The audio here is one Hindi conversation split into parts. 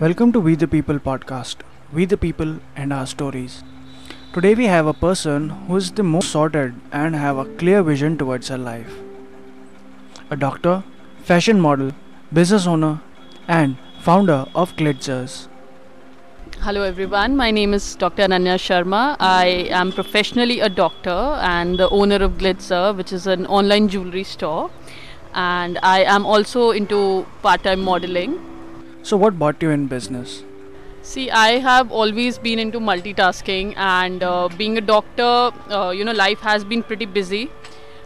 Welcome to We the People podcast. We the People and our stories. Today we have a person who is the most sorted and have a clear vision towards her life. A doctor, fashion model, business owner, and founder of Glitzers. Hello everyone, my name is Dr. Ananya Sharma. I am professionally a doctor and the owner of Glitzer, which is an online jewelry store. And I am also into part time modeling. So, what brought you in business? See, I have always been into multitasking, and uh, being a doctor, uh, you know, life has been pretty busy.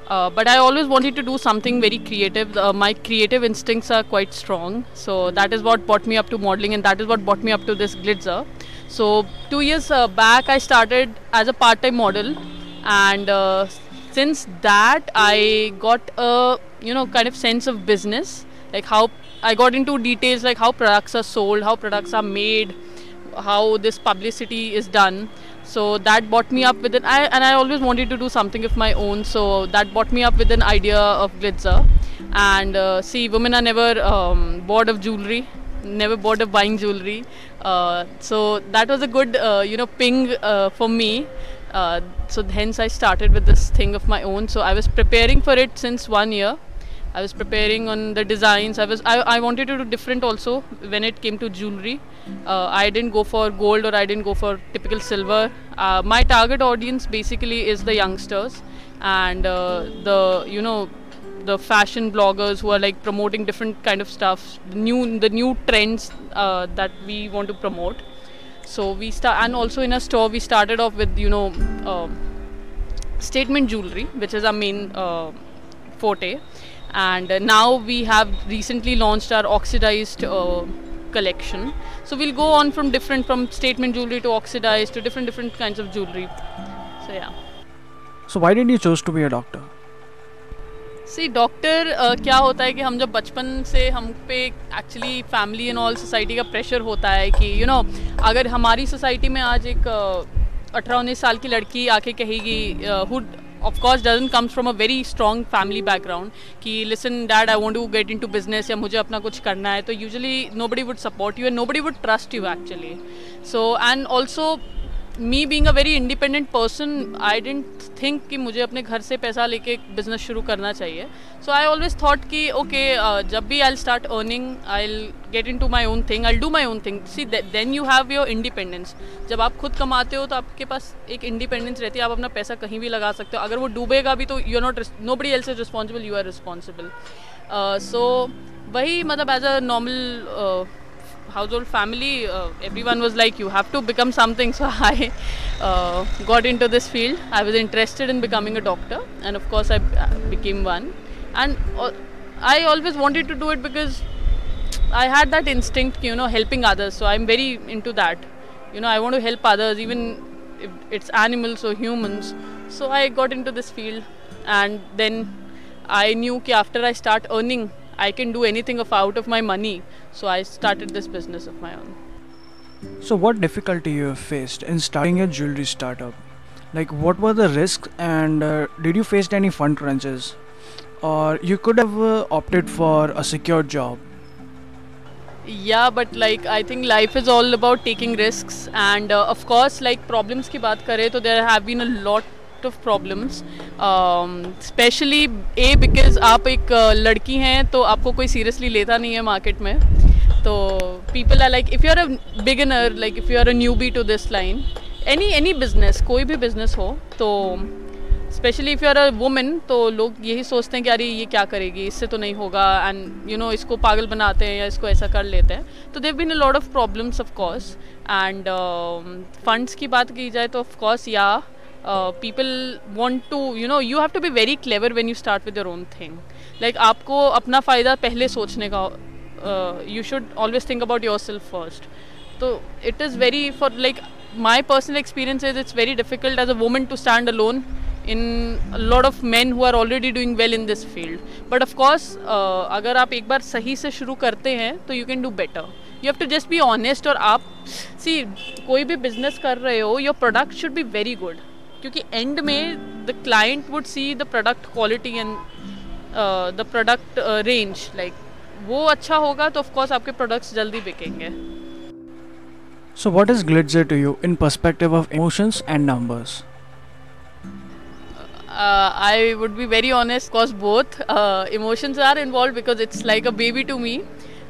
Uh, but I always wanted to do something very creative. Uh, my creative instincts are quite strong, so that is what brought me up to modeling, and that is what brought me up to this glitzer. So two years uh, back, I started as a part-time model, and uh, since that, I got a you know kind of sense of business, like how I got into details like how products are sold, how products are made, how this publicity is done. So that brought me up with an I, and I always wanted to do something of my own so that brought me up with an idea of glitzer. And uh, see women are never um, bored of jewelry never bored of buying jewelry. Uh, so that was a good uh, you know ping uh, for me. Uh, so hence I started with this thing of my own. So I was preparing for it since one year I was preparing on the designs. I was I, I wanted to do different also when it came to jewelry. Uh, I didn't go for gold or I didn't go for typical silver. Uh, my target audience basically is the youngsters and uh, the you know the fashion bloggers who are like promoting different kind of stuff, the new the new trends uh, that we want to promote. So we start and also in a store we started off with you know uh, statement jewelry, which is our main uh, forte and uh, now we have recently launched our oxidized uh, collection so we'll go on from different from statement jewelry to oxidized to different different kinds of jewelry so yeah So, why did you choose to be a doctor? See doctor uh, क्या होता है कि हम जब बचपन से हम पे actually family and all society का प्रेशर होता है कि यू you नो know, अगर हमारी सोसाइटी में आज एक अठारह उन्नीस साल की लड़की आके कहेगी who course doesn't comes from a very strong family background कि listen dad I want to get into business या मुझे अपना कुछ करना है तो usually nobody would support you and nobody would trust you actually so and also me being a very independent person I didn't think कि मुझे अपने घर से पैसा लेके बिज़नेस शुरू करना चाहिए। सो आई ऑलवेज थॉट कि ओके uh, जब भी I start earning I get into my own thing I do my own thing see then you have your independence जब आप खुद कमाते हो तो आपके पास एक इंडिपेंडेंस रहती है आप अपना पैसा कहीं भी लगा सकते हो। अगर वो डूबेगा भी तो you are not nobody else is responsible you are responsible so वही मतलब as a normal household family, uh, everyone was like, you have to become something. So I uh, got into this field. I was interested in becoming a doctor, and of course, I became one. And uh, I always wanted to do it because I had that instinct, you know, helping others. So I'm very into that. You know, I want to help others, even if it's animals or humans. So I got into this field, and then I knew that after I start earning I can do anything of out of my money. So I started this business of my own. So, what difficulty you have faced in starting a jewelry startup? Like, what were the risks, and uh, did you face any fund crunches, or you could have uh, opted for a secure job? Yeah, but like I think life is all about taking risks, and uh, of course, like problems की बात करें तो there have been a Lot of problems specially a because आप एक uh, लड़की हैं तो आपको कोई सीरियसली लेता नहीं है मार्केट में। तो people are like if you are a beginner like if you are a newbie to this line any any business कोई भी बिज़नेस हो तो specially if you are a women तो लोग यही सोचते हैं कि अरे ये क्या करेगी इससे तो नहीं होगा एंड यू नो इसको पागल बनाते हैं या इसको ऐसा कर लेते हैं। तो they've been a lot of problems of course and funds की बात की जाए तो ऑफ़ कोर्स या people want to you know you have to be very clever when you start with your own thing like आपको अपना फ़ायदा पहले सोचने का you should always think about yourself first तो it is very for like my personal experience is it's very difficult as a woman to stand alone in lot of man who are already doing well in this field but of course अगर आप एक बार सही से शुरू करते हैं तो you can do better you have to just be honest और आप सी कोई भी बिज़नेस कर रहे हो your product should be very good क्योंकि एंड में the client would see the product quality and the product range like वो अच्छा होगा तो ऑफकोर्स आपके प्रोडक्ट्स जल्दी बिकेंगे So, what is Glitzer to you in perspective of emotions and numbers? Uh, I would be very honest, cause both uh, emotions are involved because it's like a baby to me.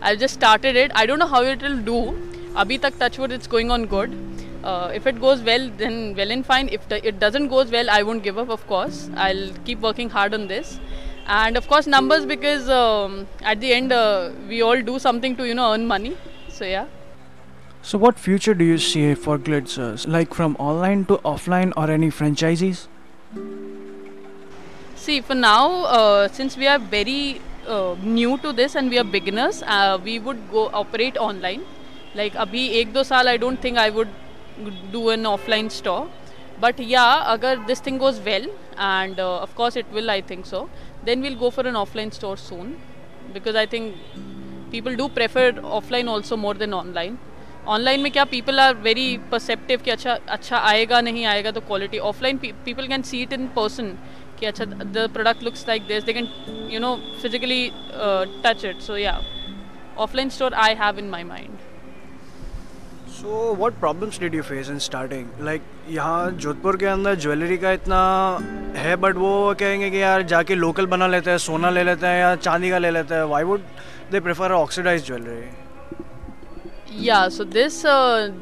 I've just started it. I don't know how it will do. Abhi tak touchwood, it's going on good. Uh, if it goes well, then well and fine. If the, it doesn't goes well, I won't give up. Of course, I'll keep working hard on this. And of course, numbers because um, at the end uh, we all do something to you know earn money. So yeah. So, what future do you see for Glitzers? Like from online to offline or any franchises? See, for now, uh, since we are very uh, new to this and we are beginners, uh, we would go operate online. Like abhi ek do saal, I don't think I would do an offline store. But yeah, agar this thing goes well, and uh, of course it will, I think so. Then we'll go for an offline store soon, because I think people do prefer offline also more than online. Online में क्या पीपल आर वेरी परसेप्टिव कि अच्छा अच्छा आएगा नहीं आएगा तो quality offline people can see it in person कि अच्छा the product looks like this they can you know physically touch it so या offline store I have in my mind so what problems did you face in starting like यहाँ जोधपुर के अंदर ज्वेलरी का इतना है बट वो कहेंगे कि यार जाके लोकल बना लेते हैं सोना ले लेते हैं या चांदी का ले लेते हैं why would they prefer oxidise jewellery? या सो दिस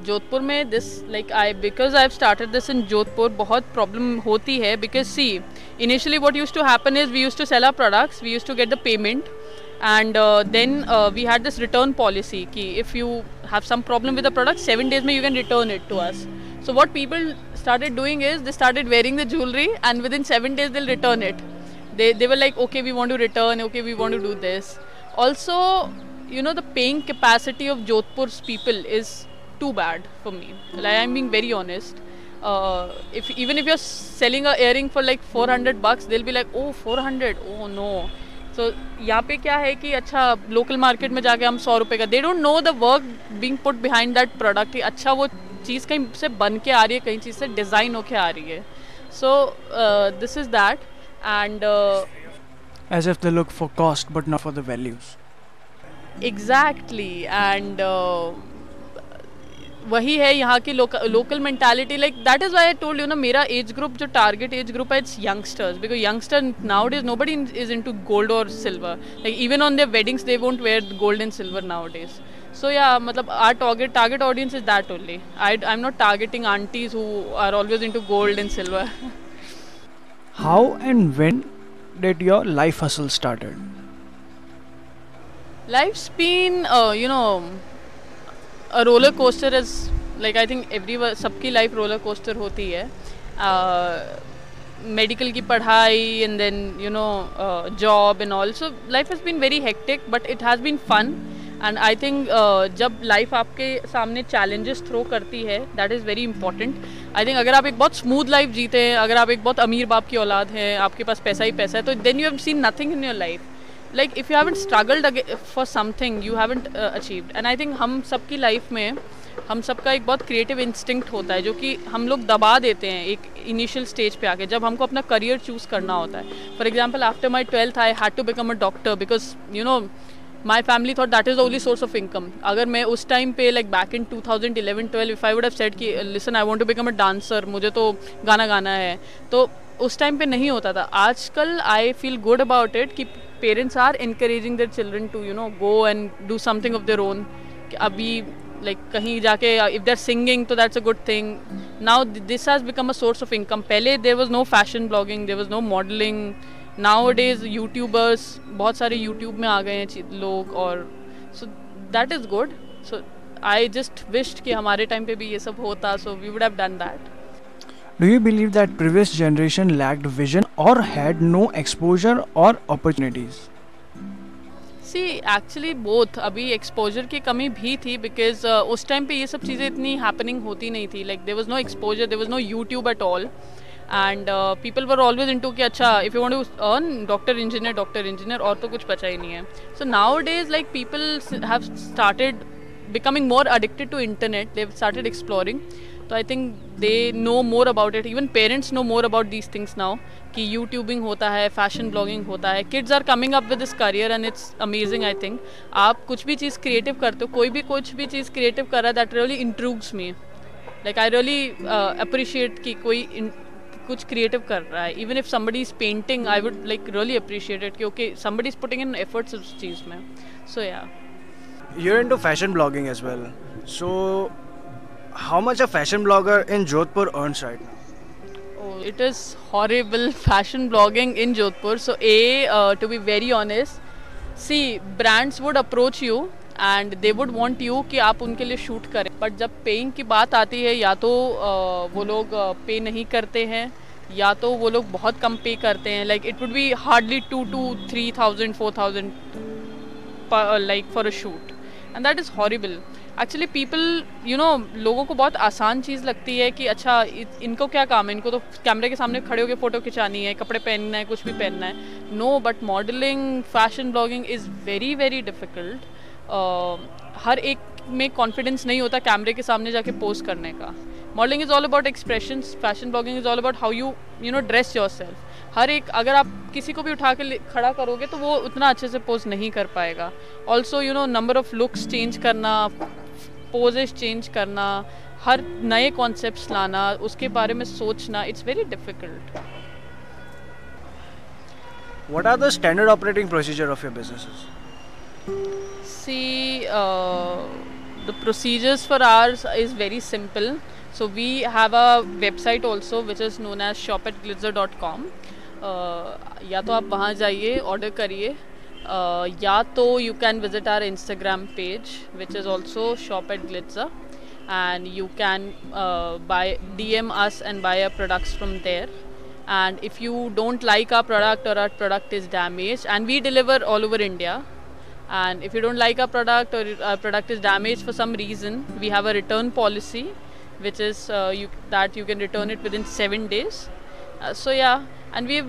जोधपुर में this like I because I started this in Jodhpur बहुत प्रॉब्लम होती है because see initially what used to happen is we used to sell our products we used to get the payment then uh, we had this return policy ki if you have some problem with the product seven days may you can return it to us so what people started doing is they started wearing the jewelry and within seven days they'll return it they, they were like okay we want to return okay we want to do this also you know the paying capacity of Jodhpur's people is too bad for me. Like I'm being very honest. Uh, if even if you're selling a earring for like 400 bucks, they'll be like, oh 400, oh no. So यहाँ पे क्या है कि अच्छा लोकल मार्केट में जाके हम सौ रुपये का they don't know the work being put behind that product अच्छा वो चीज़ कहीं से बन के आ रही है कहीं चीज़ से डिज़ाइन होके आ रही है। So this is that and as if they look for cost but not for the values. Exactly and वही है यहाँ की local mentality like that is why told you ना मेरा एज ग्रुप जो टारगेट एज ग्रुप है it's youngsters because youngster nowadays nobody is into gold और silver like even on the weddings they won't wear gold and silver nowadays so या मतलब our target target audience is that only I I am not targeting aunties who are always into gold and silver how and when that your life असल started life spin you know a coaster is like I think every सबकी लाइफ रोलर कोस्टर होती है। मेडिकल की पढ़ाई and then you know job and all so life has been very hectic but it has been fun and I think जब लाइफ आपके सामने चैलेंजेस थ्रो करती है that is very important I think अगर आप एक बहुत स्मूथ लाइफ जीते हैं, अगर आप एक बहुत अमीर बाप की औलाद हैं, आपके पास पैसा ही पैसा है तो then you have seen nothing in your life like if you haven't struggled again for something you haven't achieved and I think हम सबकी लाइफ में, हम सबका एक बहुत क्रिएटिव इंस्टिंक्ट होता है, जो कि हम लोग दबा देते हैं एक इनिशियल स्टेज पे आके, जब हमको अपना करियर चूज़ करना होता है। For example after my twelfth I had to become a doctor because you know my family thought that is the only source of income अगर मैं उस टाइम पे like back in two thousand eleven twelve if I would have set कि listen I want to become a dancer मुझे तो गाना गाना है। तो उस टाइम पे नहीं होता था। आजकल I feel good about it कि parents are encouraging their children to you know go and do something of their own अभी लाइक कहीं जाके इफ देर सिंगिंग तो that's a good thing now this has become a source of income पहले there was no fashion blogging there was no modelling nowadays YouTubers बहुत सारे यूट्यूब में आ गए हैं लोग और so that is good so I just wished कि हमारे टाइम पे भी ये सब होता so we would have done that Do you believe that previous generation lacked vision or had no exposure or opportunities? See actually both अभी एक्सपोजर की कमी भी थी बिकॉज़ uh, उस टाइम पे ये सब चीज़ें इतनी हैपनिंग होती नहीं थी. Like there was no exposure there was no YouTube at all and people were always into कि अच्छा if you want to earn doctor engineer doctor engineer और तो कुछ बचा ही नहीं है. So nowadays like people have started becoming more addicted to internet they've started exploring तो I think they know more about it even parents know more about these things now कि यूट्यूबिंग होता है फ़ैशन ब्लॉगिंग होता है. Kids are coming up with this career and it's amazing I think आप कुछ भी चीज़ क्रिएटिव करते हो कोई भी कुछ भी चीज़ क्रिएटिव कर रहा है that really intrigues me like I really appreciate कि कोई कुछ क्रिएटिव कर रहा है. Even if somebody is painting I would like really appreciate it क्योंकि somebody is putting in efforts उस चीज़ में. सो या You're into fashion blogging as well. So, how much a fashion blogger in Jodhpur earns right now? Oh, it is horrible fashion blogging in Jodhpur. So, A, uh, to be very honest, see, brands would approach you and they would want you कि आप उनके लिए शूट करें बट जब पेइंग की बात आती है या तो uh, वो लोग पे uh, नहीं करते हैं या तो वो लोग बहुत कम पे करते हैं like it would be hardly two two three thousand four thousand like for a shoot and that is horrible actually people you know लोगों को बहुत आसान चीज़ लगती है कि अच्छा इनको क्या काम है? इनको तो कैमरे के सामने खड़े होकर फ़ोटो खिंचानी है, कपड़े पहनना है, कुछ भी पहनना है। No but modelling fashion blogging is very very difficult हर एक में कॉन्फिडेंस नहीं होता कैमरे के सामने जाके पोस्ट करने का। Modelling is all about expression fashion blogging is all about how you you know dress yourself हर एक, अगर आप किसी को भी उठा के खड़ा करोगे तो वो उतना अच्छे से पोज नहीं कर पाएगा। Also you know number of looks change करना पोजेस चेंज करना हर नए कॉन्सेप्ट्स लाना उसके बारे में सोचना it's very difficult what are the standard operating procedure of your businesses see the procedures for ours is very simple so we have a website also which is known as shopatglitzer.com या तो आप वहाँ जाइए ऑर्डर करिए। Uh, ya to you can visit our Instagram page, which is also shop at Glitzer, and you can uh, buy DM us and buy our products from there. And if you don't like our product or our product is damaged, and we deliver all over India, and if you don't like our product or our product is damaged for some reason, we have a return policy, which is uh, you, that you can return it within seven days. Uh, so yeah, and we've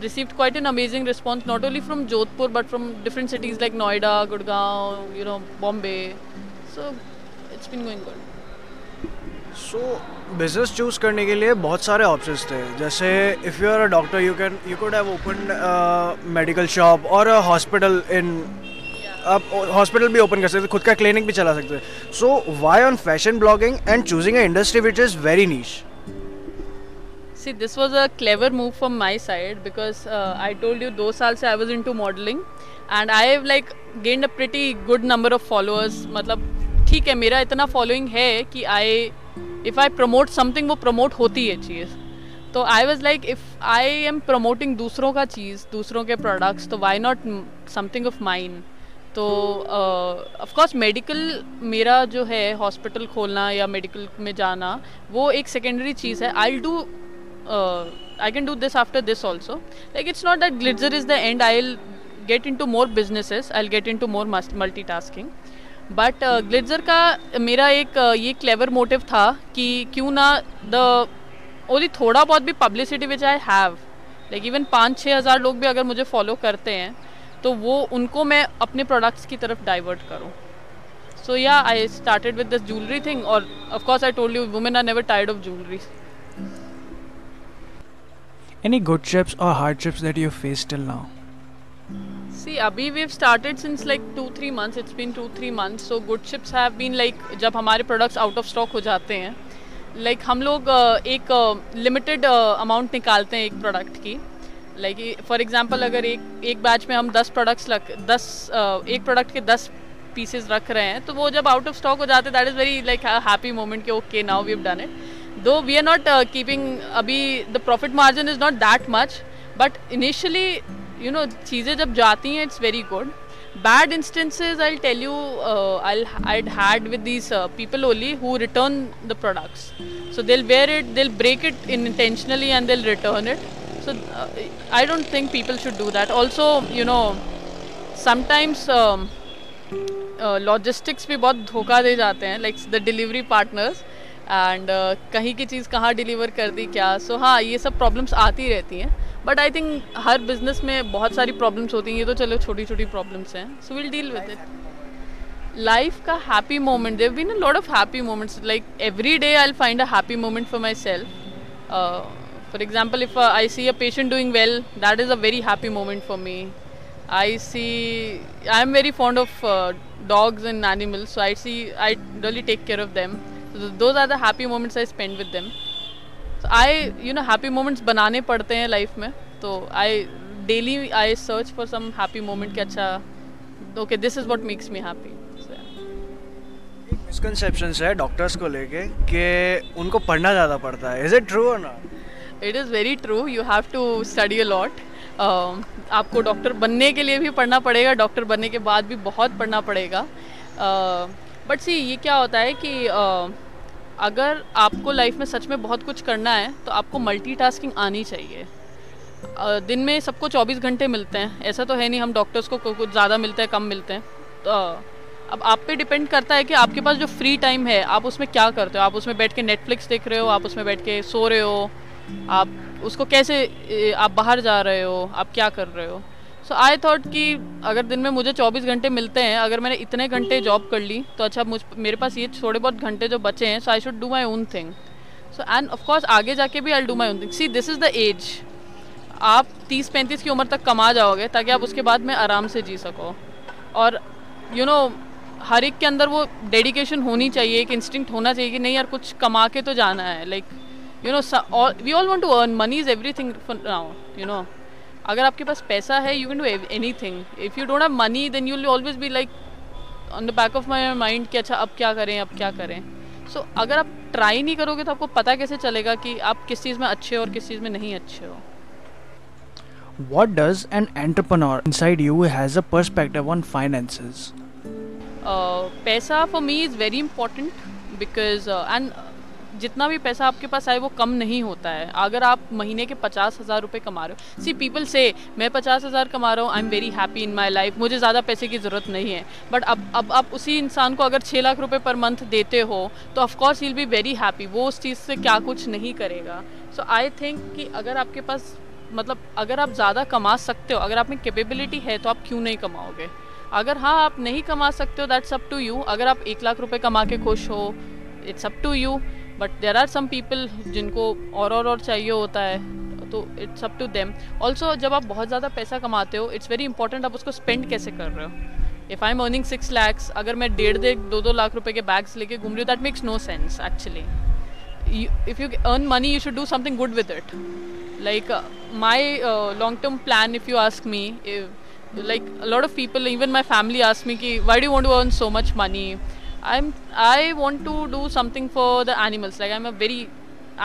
received quite an amazing response not only from Jodhpur but from different cities like Noida, Gurgaon, you know, Bombay. So it's been going good. So business choose करने के लिए बहुत सारे ऑप्शंस थे जैसे if you are a doctor you can you could have open medical shop और हॉस्पिटल इन आप हॉस्पिटल भी ओपन कर सकते खुद का क्लिनिक भी चला सकते so why on fashion blogging and choosing a industry which is very niche See, this was a clever move from my side because uh, I told you साल से I was into modeling and I have like gained a pretty good number of followers. मतलब ठीक है मेरा इतना फॉलोइंग है कि I if I promote something वो प्रमोट होती है चीज़ तो I was like if I am promoting दूसरों का चीज़ दूसरों के प्रोडक्ट्स तो why not something of mine तो ऑफकोर्स uh, मेडिकल मेरा जो है हॉस्पिटल खोलना या मेडिकल में जाना वो एक सेकेंडरी चीज़ है I do this after this also like it's not that Glitzer is the end I will get into more businesses I get into more multi tasking but Glitzer uh, का मेरा एक uh, ये क्लेवर मोटिव था कि क्यों ना द ओनली थोड़ा बहुत भी publicity which I have like even पाँच छः हज़ार लोग भी अगर मुझे फॉलो करते हैं तो वो उनको मैं अपने प्रोडक्ट्स की तरफ़ डाइवर्ट करूँ। सो या I started with this jewellery thing और of course I told you women are never tired of jewellery Any good trips or hardships that you faced till now? See, Abhi, we've started since like two three months. It's been two three months. So good ships have been like जब हमारे products out of stock हो जाते हैं like हम लोग एक लिमिटेड अमाउंट निकालते हैं एक प्रोडक्ट की लाइक फॉर एग्जांपल अगर एक एक बैच में हम दस प्रोडक्ट्स रख दस एक प्रोडक्ट के दस पीसेस रख रहे हैं तो वो जब आउट ऑफ़ स्टॉक हो जाते हैं that is very like happy moment कि okay now we have done it though we are not keeping अभी the profit margin is not that much but initially you know चीज़ें जब जाती हैं it's very good bad instances I tell you I I'd had with this people only who return the products so they wear it they break it in intentionally and they return it so I don't think people should do that also you know sometimes logistics भी बहुत धोखा दे जाते हैं like the delivery partners and uh, कहीं की चीज़ कहाँ डिलीवर कर दी क्या? सो so, हाँ ये सब प्रॉब्लम्स आती रहती हैं। बट आई थिंक हर बिज़नेस में बहुत सारी प्रॉब्लम्स होती हैं। ये तो चलो छोटी छोटी प्रॉब्लम्स हैं। So will deal with it life का happy moment there've been a lot of happy moments like every day I find a happy moment for myself for example if I see a patient doing well that is a very happy moment for me I see I am very fond of dogs and animals so I see I daily take care of them those are the happy moments I spend with them तो I you know happy moments बनाने पड़ते हैं लाइफ में तो I daily I search for some happy moment के अच्छा okay this is what makes me happy misconception है डॉक्टर्स को लेके कि उनको पढ़ना ज़्यादा पड़ता है। इज़ इट ट्रू और not it is very true you have to study a lot आपको डॉक्टर बनने के लिए भी पढ़ना पड़ेगा डॉक्टर बनने के बाद भी बहुत पढ़ना पड़ेगा। बट uh, सी ये क्या होता है कि uh, अगर आपको लाइफ में सच में बहुत कुछ करना है तो आपको मल्टीटास्किंग आनी चाहिए। दिन में सबको 24 घंटे मिलते हैं। ऐसा तो है नहीं हम डॉक्टर्स को कुछ ज़्यादा मिलते हैं, कम मिलते हैं। तो अब आप पे डिपेंड करता है कि आपके पास जो फ्री टाइम है, आप उसमें क्या करते हो? आप उसमें बैठ के नेटफ्लिक्स देख रहे हो? आप उसमें बैठ के सो रहे हो? आप उसको कैसे आप बाहर जा रहे हो? आप क्या कर रहे हो? सो आई थॉट कि अगर दिन में मुझे 24 घंटे मिलते हैं अगर मैंने इतने घंटे जॉब कर ली तो अच्छा मुझ मेरे पास ये थोड़े बहुत घंटे जो बचे हैं so I should do my own thing so and of course आगे जाके भी I do my own thing see this is the age आप 30-35 की उम्र तक कमा जाओगे ताकि आप उसके बाद में आराम से जी सको. और यू you नो know, हर एक के अंदर वो डेडिकेशन होनी चाहिए एक इंस्टिंक्ट होना चाहिए कि नहीं यार कुछ कमा के तो जाना है. Like you know we all want to earn money is everything now you know अगर आपके पास पैसा है you can do anything if you don't have money then you will always be like on the back of my mind कि अच्छा अब क्या करें अब क्या करें. सो so, अगर आप ट्राई नहीं करोगे तो आपको पता कैसे चलेगा कि आप किस चीज़ में अच्छे हो और किस चीज़ में नहीं अच्छे हो. What does an entrepreneur inside you has a perspective on finances? पैसा for me is very important because and जितना भी पैसा आपके पास आए, वो कम नहीं होता है। अगर आप महीने के पचास हज़ार रुपये कमा रहे हो। सी पीपल से मैं पचास हज़ार कमा रहा हूँ I am very happy in my life मुझे ज़्यादा पैसे की ज़रूरत नहीं है। बट अब अब आप उसी इंसान को अगर छः लाख रुपये पर मंथ देते हो तो of course will be very happy वो उस चीज़ से क्या कुछ नहीं करेगा। सो आई थिंक कि अगर आपके पास मतलब अगर आप ज़्यादा कमा सकते हो, अगर आप में कैपेबिलिटी है तो आप क्यों नहीं कमाओगे? अगर हाँ आप नहीं कमा सकते हो दैट्स अप टू यू अगर आप एक लाख रुपए कमा के खुश हो it's up to you but there are some people जिनको और और और चाहिए होता है तो it's up to them also जब आप बहुत ज़्यादा पैसा कमाते हो इट्स वेरी इंपॉर्टेंट आप उसको स्पेंड कैसे कर रहे हो. If I am earning six lakhs अगर मैं डेढ़ डेढ़ दो दो लाख रुपए के बैग्स लेके घूम रही हूँ that makes no sense actually if you earn money you should do something good with it like my long term plan if you ask me like of people even my family ask me ki, why do you want to earn so much money? i'm i want to do something for the animals like i'm a very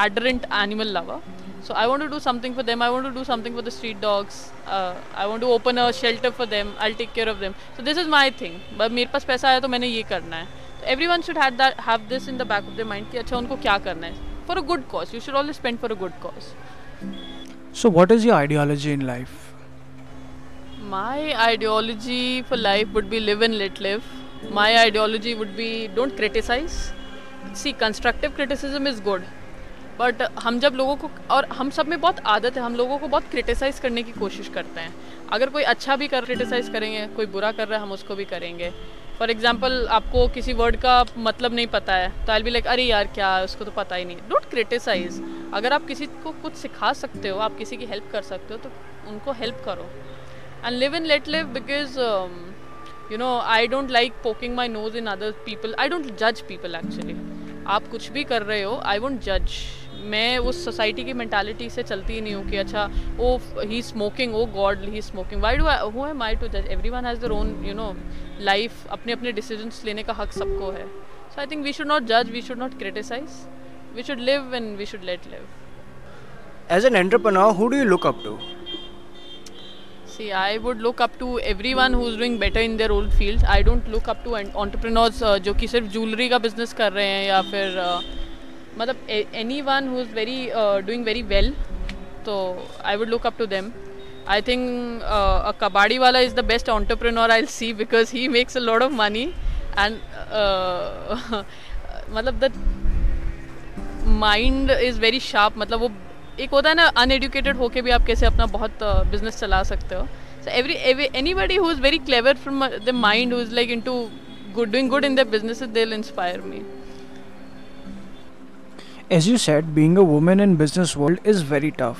adherent animal lover so i want to do something for them i want to do something for the street dogs uh, i want to open a shelter for them i'll take care of them so this is my thing but मेरे पास पैसा आया तो मैंने ये करना है so everyone should have that have this in the back of their mind कि अच्छा उनको क्या करना है for a good cause you should always spend for a good cause so what is your ideology in life my ideology for life would be live and let live. My ideology would be don't criticize. See, constructive criticism is good. But हम जब लोगों को और हम सब में बहुत आदत है हम लोगों को बहुत क्रिटिसाइज़ करने की कोशिश करते हैं। अगर कोई अच्छा भी कर क्रिटिसाइज़ करेंगे कोई बुरा कर रहा है हम उसको भी करेंगे। फॉर एग्ज़ाम्पल आपको किसी वर्ड का मतलब नहीं पता है तो आई बी लाइक अरे यार क्या उसको तो पता ही नहीं डोंट क्रिटिसाइज अगर आप किसी को कुछ सिखा सकते हो आप किसी की हेल्प कर सकते हो तो उनको हेल्प करो। And live and let live because um, no I don't like poking my nose in other people. I don't judge people actually. आप कुछ भी कर रहे हो आई वोंट जज मैं उस सोसाइटी की मैंटालिटी से चलती ही नहीं हूँ कि अच्छा ओ he smoking oh God he smoking why do who am I to जज everyone has their own you know life अपने अपने डिसीजंस लेने का हक सबको है. So I think we should not जज we should not criticise we should live and we should let live As an entrepreneur, who do you look up to? See, I would look up to everyone who's doing better in their own field. I don't look up to entrepreneurs uh, जो कि सिर्फ़ ज्वेलरी का बिज़नेस कर रहे हैं या फिर uh, मतलब anyone who is very doing very well तो I would look up to them I think कबाड़ी वाला is the best entrepreneur I see because he makes a lot of money and मतलब the mind is very sharp मतलब वो एक होता है ना अनएडुकेटेड होके भी आप कैसे अपना बहुत बिज़नेस चला सकते हो। So every anybody who is very clever from the mind who is like in good doing good in the business they will inspire me as you said being a women in business world is very tough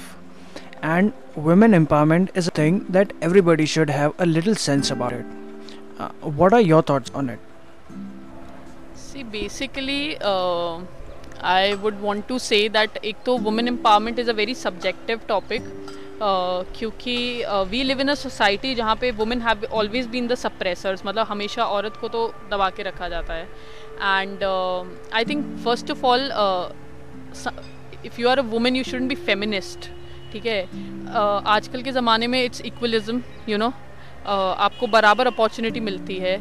and women empowerment is a thing that everybody should have a little sense about it what are your thoughts on it see basically i would want to say that ek to women empowerment is a very subjective topic क्योंकि we live in a society जहाँ पे women have always been the suppressors मतलब हमेशा औरत को तो दबा के रखा जाता है। And I think first of all if you are a women you should be feminist ठीक है? uh, आजकल के ज़माने में इट्स इक्वलिज्म यू नो आपको बराबर अपॉर्चुनिटी मिलती है।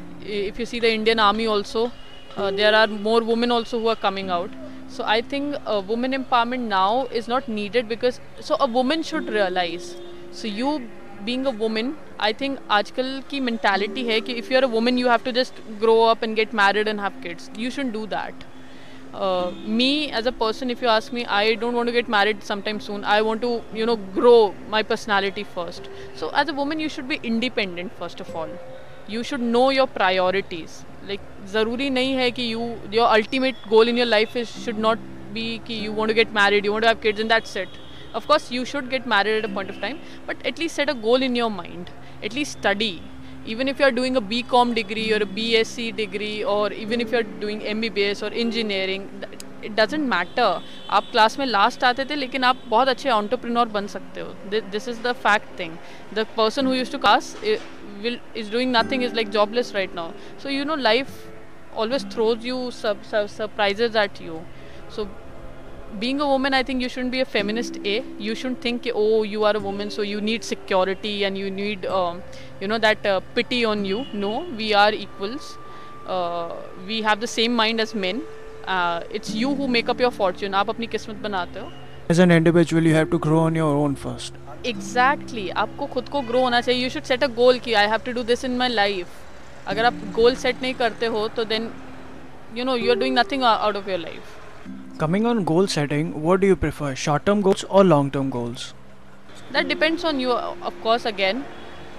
If you see the Indian army also there are more women also हुआ coming out So I think uh, women empowerment now is not needed because so a woman should realize. So you being a woman, I think आजकल की mentality है कि if you are a woman you have to just grow up and get married and have kids. You shouldn't do that. Uh, me as a person, if you ask me, I don't want to get married sometime soon. I want to, you know, grow my personality first. So as a woman, you should be independent first of all. You should know your priorities. Like ज़रूरी नहीं है कि you your ultimate goal in your life is should not be कि you want to get married you want have kids in that set of course you should get married at a point of time but at least set a goal in your mind at least study even if you are doing a bcom degree or a bsc degree or even if you are doing mbbs or engineering it doesn't matter आप क्लास में लास्ट आते थे लेकिन आप बहुत अच्छे ऑन्टरप्रिनोर बन सकते हो this is the fact thing the person who use to cast will is doing nothing is like jobless right now. So you know life always throws you sub, sub, surprises at you. So being a woman i think you shouldn't be a feminist a. You shouldn't think oh you are a woman so you need security and you need um, you know that uh, pity on you. No we are equals. Uh, we have the same mind as men. Uh, it's you who make up your fortune. as an individual you have to grow on your own first. Exactly exactly, आपको खुद को ग्रो होना चाहिए. You should set a goal की I have to do this in my life अगर आप गोल सेट नहीं करते हो तो then you know you are doing nothing out of your life coming on goal setting what do you prefer short term goals और long term goals that depends on you of course again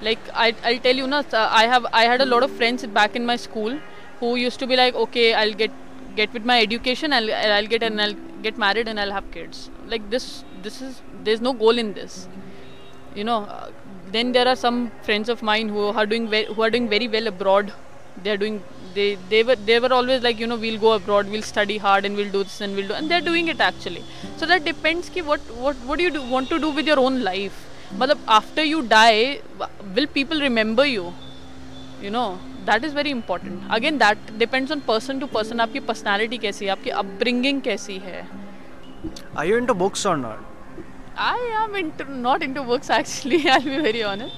like I I tell you ना I have I had a lot of friends back in my school who used to be like okay I will get get with my education I will get and I will get married and I will have kids like this this is there is no goal in this you know uh, then there are some friends of mine who are doing ve- who are doing very well abroad they are doing they they were they were always like you know we'll go abroad we'll study hard and we'll do this and we'll do and they're doing it actually so that depends ki what what what do you do, want to do with your own life but after you die will people remember you you know that is very important again that depends on person to person आपकी personality कैसी है आपकी upbringing कैसी है are you into books or not I am into not into books actually. I'll be very honest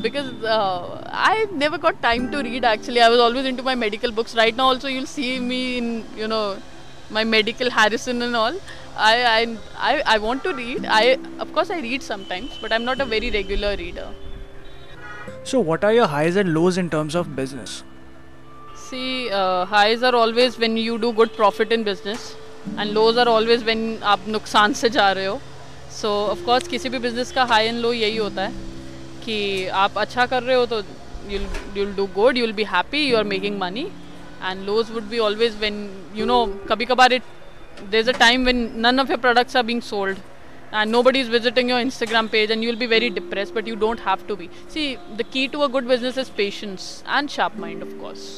because uh, I never got time to read. Actually, I was always into my medical books. Right now, also you'll see me in you know my medical Harrison and all. I I I, I want to read. I of course I read sometimes, but I'm not a very regular reader. So, what are your highs and lows in terms of business? See, uh, highs are always when you do good profit in business, and lows are always when आप नुकसान से जा रहे हो. So of course किसी भी बिज़नेस का हाई एंड लो यही होता है कि आप अच्छा कर रहे हो तो you'll you'll do good you'll be happy you are making money and lows would be always when you know कभी कभार it there is a time when none of your products are being sold and nobody is visiting your Instagram page and you will be very depress but you don't have to be see the key to a good business is patience and sharp mind of course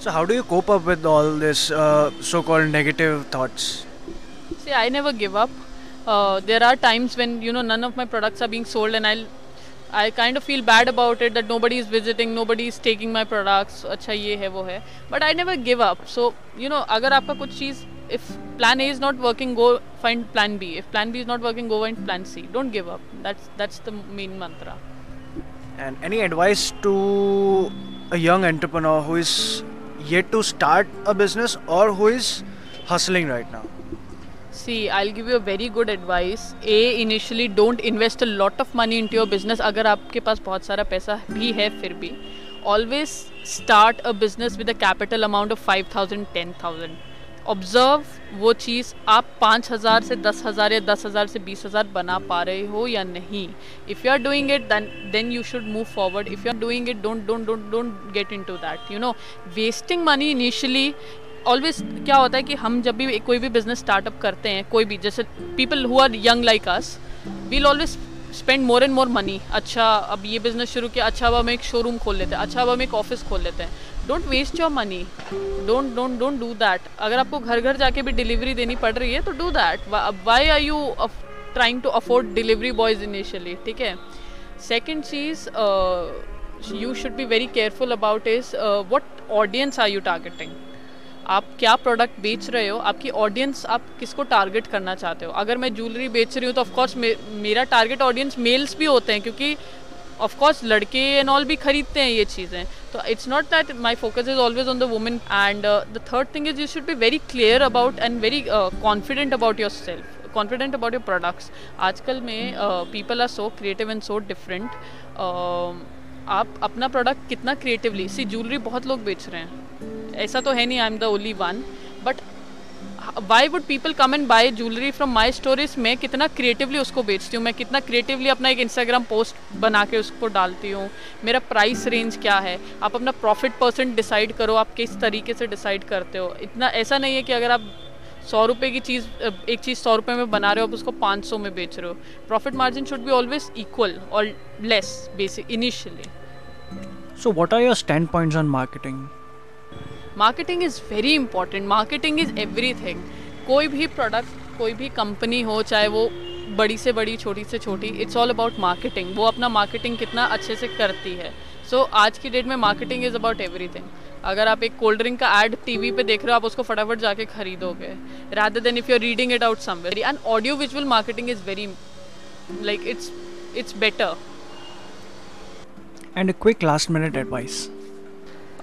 So how do you cope up with all this uh, so-called negative thoughts? See, I never give up. Uh, there are times when you know none of my products are being sold, and I'll I kind of feel bad about it that nobody is visiting, nobody is taking my products. अच्छा ये है वो है. But I never give up. So you know अगर आपका कुछ चीज़ if plan A is not working, go find plan B. If plan B is not working, go find plan C. Don't give up. That's that's the main mantra. And any advice to a young entrepreneur who is yet to start a business or who is hustling right now? See, I'll give you a very good advice. A, initially don't invest a lot of money into your business. अगर आपके पास बहुत सारा पैसा भी है फिर भी. Always start a business with a capital amount of 5,000, 10,000. Observe वो चीज़ आप पाँच हज़ार से दस हज़ार या दस हज़ार से बीस हज़ार बना पा रहे हो या नहीं. If you are doing it then then you should move forward if you are doing it don't don't don't don't get into that you know wasting money initially always क्या होता है कि हम जब भी कोई भी बिज़नेस स्टार्टअप करते हैं, कोई भी, जैसे people who are young like us will always spend more and more money अच्छा अब ये बिज़नेस शुरू किया अच्छा अब हम एक शोरूम खोल लेते हैं अच्छा अब हम एक ऑफ़िस खोल लेते हैं. Don't waste your money don't don't don't do that अगर आपको घर घर जाके भी डिलीवरी देनी पड़ रही है तो do that why are you trying to afford delivery boys initially ठीक है? Second cheese you should be very careful about is what audience are you targeting आप क्या प्रोडक्ट बेच रहे हो? आपकी ऑडियंस आप किसको टारगेट करना चाहते हो? अगर मैं ज्वेलरी बेच रही हूँ तो ऑफकोर्स मे, मेरा टारगेट ऑडियंस मेल्स भी होते हैं क्योंकि ऑफकोर्स लड़के एंड ऑल भी खरीदते हैं ये चीज़ें। तो it's not that my focus is always on the women and the third thing is you should be very clear about and very confident about yourself confident about your products आजकल में people are so creative and so different आप अपना प्रोडक्ट कितना क्रिएटिवली सी ज्वेलरी बहुत लोग बेच रहे हैं। ऐसा तो है नहीं I am the only one but why would people come and buy jewellery from my stories मैं कितना क्रिएटिवली उसको बेचती हूँ, मैं कितना क्रिएटिवली अपना एक इंस्टाग्राम पोस्ट बना के उसको डालती हूँ, मेरा प्राइस रेंज क्या है? आप अपना प्रॉफिट परसेंट डिसाइड करो, आप किस तरीके से डिसाइड करते हो? इतना ऐसा नहीं है कि अगर आप सौ रुपये की चीज़, एक चीज़ सौ रुपये में बना रहे हो, आप उसको पाँच सौ में बेच रहे हो। Profit margin should be always equal और less basic initially so what are your standpoints on marketing? Marketing is very important marketing is everything कोई भी प्रोडक्ट कोई भी कंपनी हो चाहे वो बड़ी से बड़ी छोटी से छोटी इट्स ऑल अबाउट मार्केटिंग वो अपना मार्केटिंग कितना अच्छे से करती है. सो so, आज की डेट में मार्केटिंग इज़ अबाउट एवरीथिंग अगर आप एक कोल्ड ड्रिंक का एड टीवी पे देख रहे हो आप उसको फटाफट जाके खरीदोगे. Rather than if you are reading it out somewhere and audio visual marketing is very like it's it's better a quick last minute advice.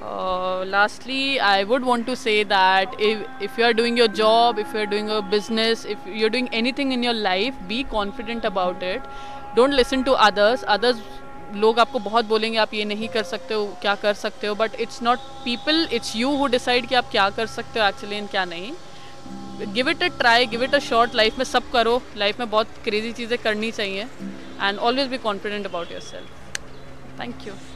Uh, lastly, I would want to say that if, if you are doing your job, if you are doing a business, if you're doing anything in your life, be confident about it. Don't listen to others. Others लोग आपको बहुत बोलेंगे आप ये नहीं कर सकते हो क्या कर सकते हो but it's not people it's you who decide कि आप क्या कर सकते हो एक्चुअली एंड क्या नहीं give it a try give it a short life में सब करो लाइफ में बहुत क्रेजी चीज़ें करनी चाहिए and always be confident about yourself Thank you.